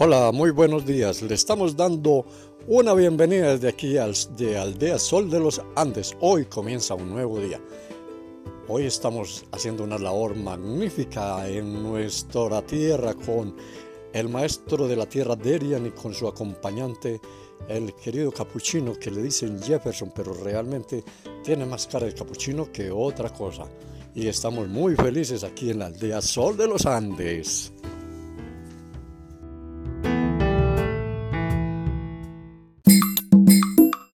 Hola, muy buenos días. Le estamos dando una bienvenida desde aquí de Aldea Sol de los Andes. Hoy comienza un nuevo día. Hoy estamos haciendo una labor magnífica en nuestra tierra con el maestro de la tierra Derian y con su acompañante, el querido capuchino que le dicen Jefferson, pero realmente tiene más cara de capuchino que otra cosa. Y estamos muy felices aquí en la aldea Sol de los Andes.